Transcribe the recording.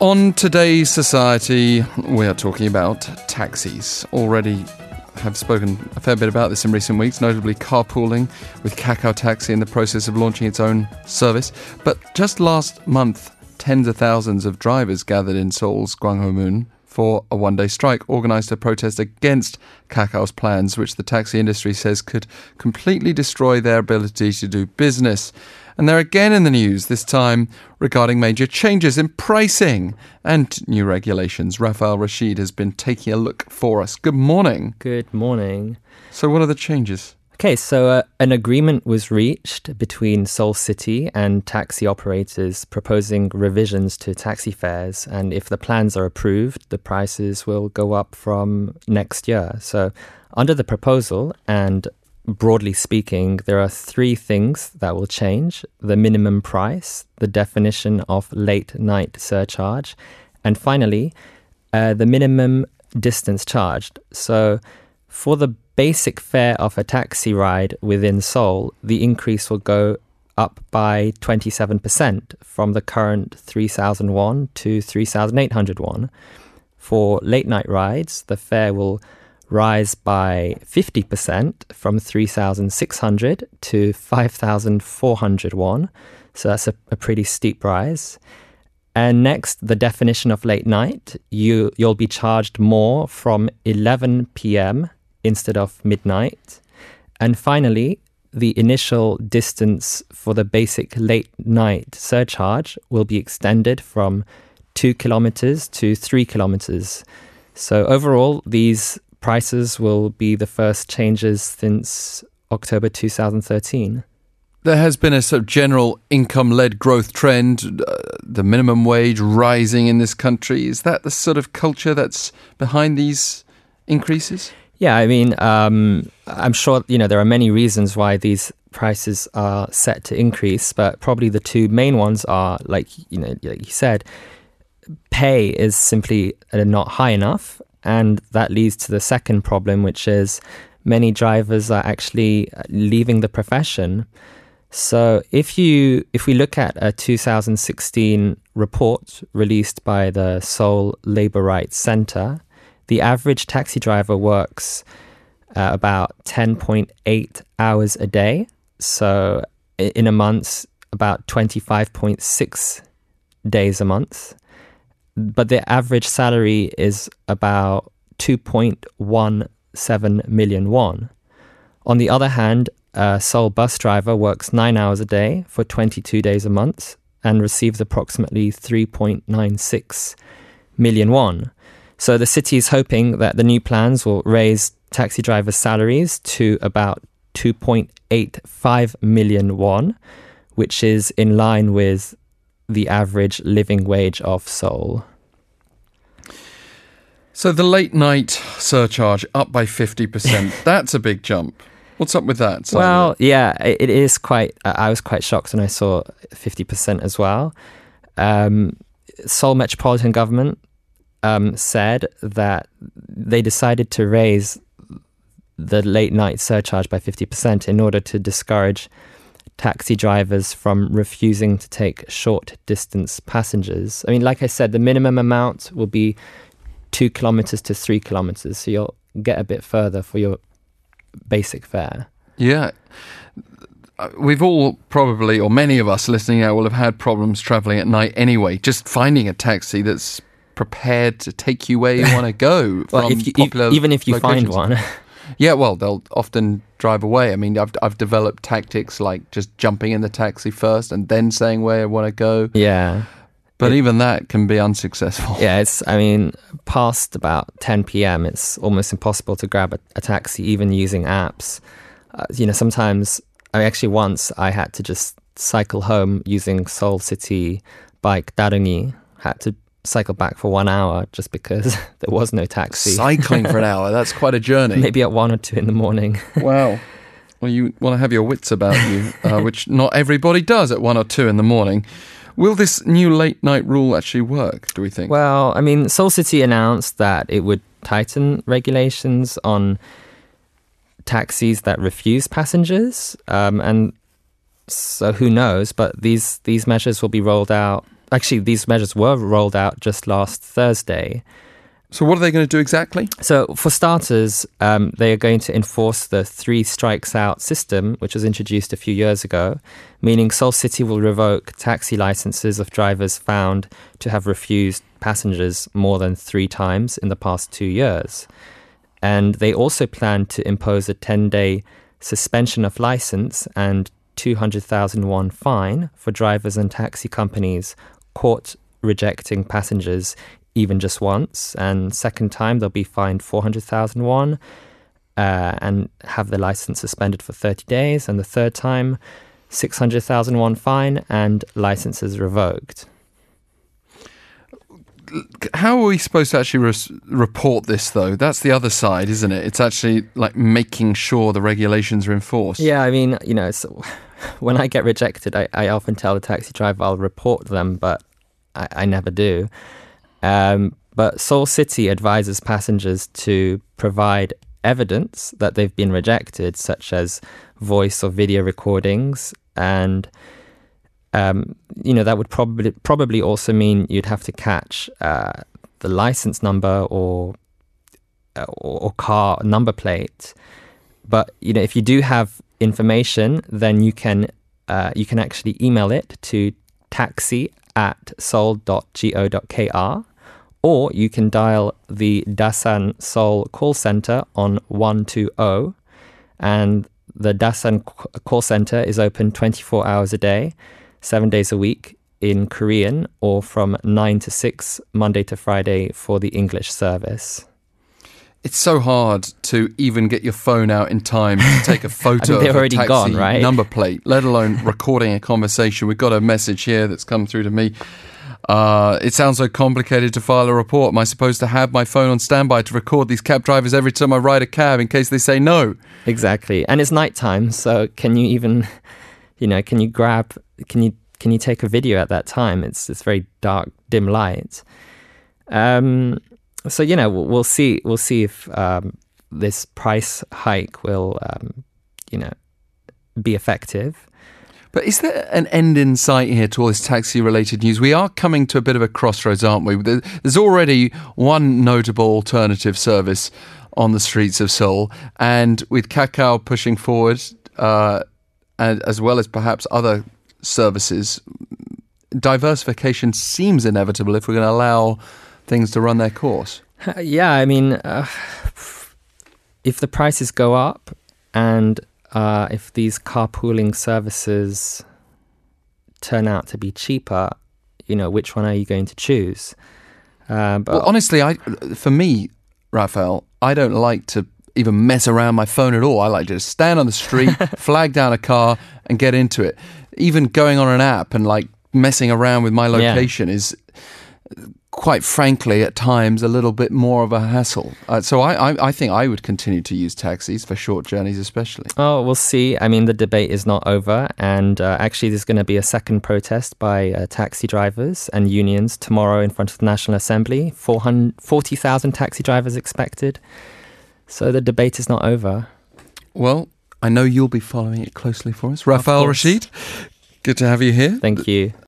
On today's society, we are talking about taxis. Already have spoken a fair bit about this in recent weeks, notably carpooling, with Kakao Taxi in the process of launching its own service. But just last month, tens of thousands of drivers gathered in Seoul's Gwanghwamun for a one day strike organised to protest against Kakao's plans, which the taxi industry says could completely destroy their ability to do business. And they're again in the news, this time regarding major changes in pricing and new regulations. Rafael Rashid has been taking a look for us. Good morning. Good morning. So, what are the changes? Okay, so uh, an agreement was reached between Seoul City and taxi operators proposing revisions to taxi fares. And if the plans are approved, the prices will go up from next year. So, under the proposal, and broadly speaking, there are three things that will change the minimum price, the definition of late night surcharge, and finally, uh, the minimum distance charged. So, for the basic fare of a taxi ride within Seoul, the increase will go up by 27% from the current 3,000 won to 3,800 won. For late night rides, the fare will rise by 50% from 3,600 to 5,400 won. So that's a, a, pretty steep rise. And next, the definition of late night. You, you'll be charged more from 11 p.m. instead of midnight. And finally, the initial distance for the basic late night surcharge will be extended from 2 kilometers to 3 kilometers. So overall, these prices will be the first changes since October 2013. There has been a sort of general income led growth trend, uh, the minimum wage rising in this country. Is that the sort of culture that's behind these increases? Yeah, I mean, um, I'm sure, you know, there are many reasons why these prices are set to increase, but probably the two main ones are, like, you know, like you said, pay is simply not high enough and that leads to the second problem, which is many drivers are actually uh, leaving the profession. So if you if we look at a 2016 report released by the Seoul Labor Rights Center, the average taxi driver works uh, about 10.8 hours a day. So in a month, about 25.6 days a month but the average salary is about 2.17 million won. On the other hand, a Seoul bus driver works nine hours a day for 22 days a month and receives approximately 3.96 million won. So the city is hoping that the new plans will raise taxi drivers' salaries to about 2.85 million won, which is in line with the average living wage of Seoul. So the late night surcharge up by 50%. That's a big jump. What's up with that? Simon? Well, yeah, it is quite. I was quite shocked when I saw 50% as well. Um, Seoul Metropolitan Government um, said that they decided to raise the late night surcharge by 50% in order to discourage taxi drivers from refusing to take short distance passengers. I mean, like I said, the minimum amount will be two kilometers to three kilometers, so you'll get a bit further for your basic fare. Yeah. Uh, we've all probably, or many of us listening out, will have had problems traveling at night anyway. Just finding a taxi that's prepared to take you where you want to go. well, if you, even if you locations. find one. Yeah, well, they'll often drive away. I mean, I've I've developed tactics like just jumping in the taxi first and then saying where I want to go. Yeah. But it, even that can be unsuccessful. Yeah, it's. I mean, past about 10 p.m., it's almost impossible to grab a, a taxi, even using apps. Uh, you know, sometimes. I mean, actually, once I had to just cycle home using Seoul City bike Dareungi. Had to cycle back for one hour just because there was no taxi. Cycling for an hour, that's quite a journey. Maybe at one or two in the morning. wow. Well, you want to have your wits about you, uh, which not everybody does at one or two in the morning. Will this new late night rule actually work, do we think? Well, I mean, Seoul City announced that it would tighten regulations on taxis that refuse passengers. Um, and so who knows? But these, these measures will be rolled out actually, these measures were rolled out just last Thursday. So, what are they going to do exactly? So, for starters, um, they are going to enforce the three strikes out system, which was introduced a few years ago, meaning Seoul City will revoke taxi licenses of drivers found to have refused passengers more than three times in the past two years. And they also plan to impose a 10 day suspension of license and 200,000 won fine for drivers and taxi companies caught rejecting passengers even just once. And second time, they'll be fined 400,000 won uh, and have the license suspended for 30 days. And the third time, 600,000 won fine and licenses revoked. How are we supposed to actually report this, though? That's the other side, isn't it? It's actually like making sure the regulations are enforced. Yeah, I mean, you know, so when I get rejected, I, I often tell the taxi driver I'll report them, but I, I never do. Um, but Seoul City advises passengers to provide evidence that they've been rejected, such as voice or video recordings, and um, you know that would probably probably also mean you'd have to catch uh, the license number or, uh, or or car number plate. But you know if you do have information, then you can uh, you can actually email it to taxi at seoul.go.kr or you can dial the Dasan Seoul call center on 120 and the Dasan call center is open 24 hours a day, 7 days a week in Korean or from 9 to 6 Monday to Friday for the English service. It's so hard to even get your phone out in time to take a photo I mean, of a already taxi gone, right? number plate, let alone recording a conversation. We've got a message here that's come through to me. Uh, it sounds so complicated to file a report. Am I supposed to have my phone on standby to record these cab drivers every time I ride a cab in case they say no? Exactly. And it's nighttime, so can you even, you know, can you grab, can you, can you take a video at that time? It's, it's very dark, dim light. Um, so you know we'll, see we'll see if um, this price hike will um, you know be effective. But is there an end in sight here to all this taxi related news? We are coming to a bit of a crossroads, aren't we? There's already one notable alternative service on the streets of Seoul, and with Kakao pushing forward, uh, and as well as perhaps other services, diversification seems inevitable if we're going to allow things to run their course. Yeah, I mean, uh, if the prices go up and uh, if these carpooling services turn out to be cheaper, you know, which one are you going to choose? Uh, well, honestly, I for me, Rafael, I don't like to even mess around my phone at all. I like to just stand on the street, flag down a car, and get into it. Even going on an app and like messing around with my location yeah. is quite frankly, at times a little bit more of a hassle. Uh, so I, I, I, think I would continue to use taxis for short journeys, especially. Oh, we'll see. I mean, the debate is not over, and uh, actually, there's going to be a second protest by uh, taxi drivers and unions tomorrow in front of the National Assembly. 40,000 taxi drivers expected. So the debate is not over. Well, I know you'll be following it closely for us. Rafael Rashid, good to have you here. Thank you.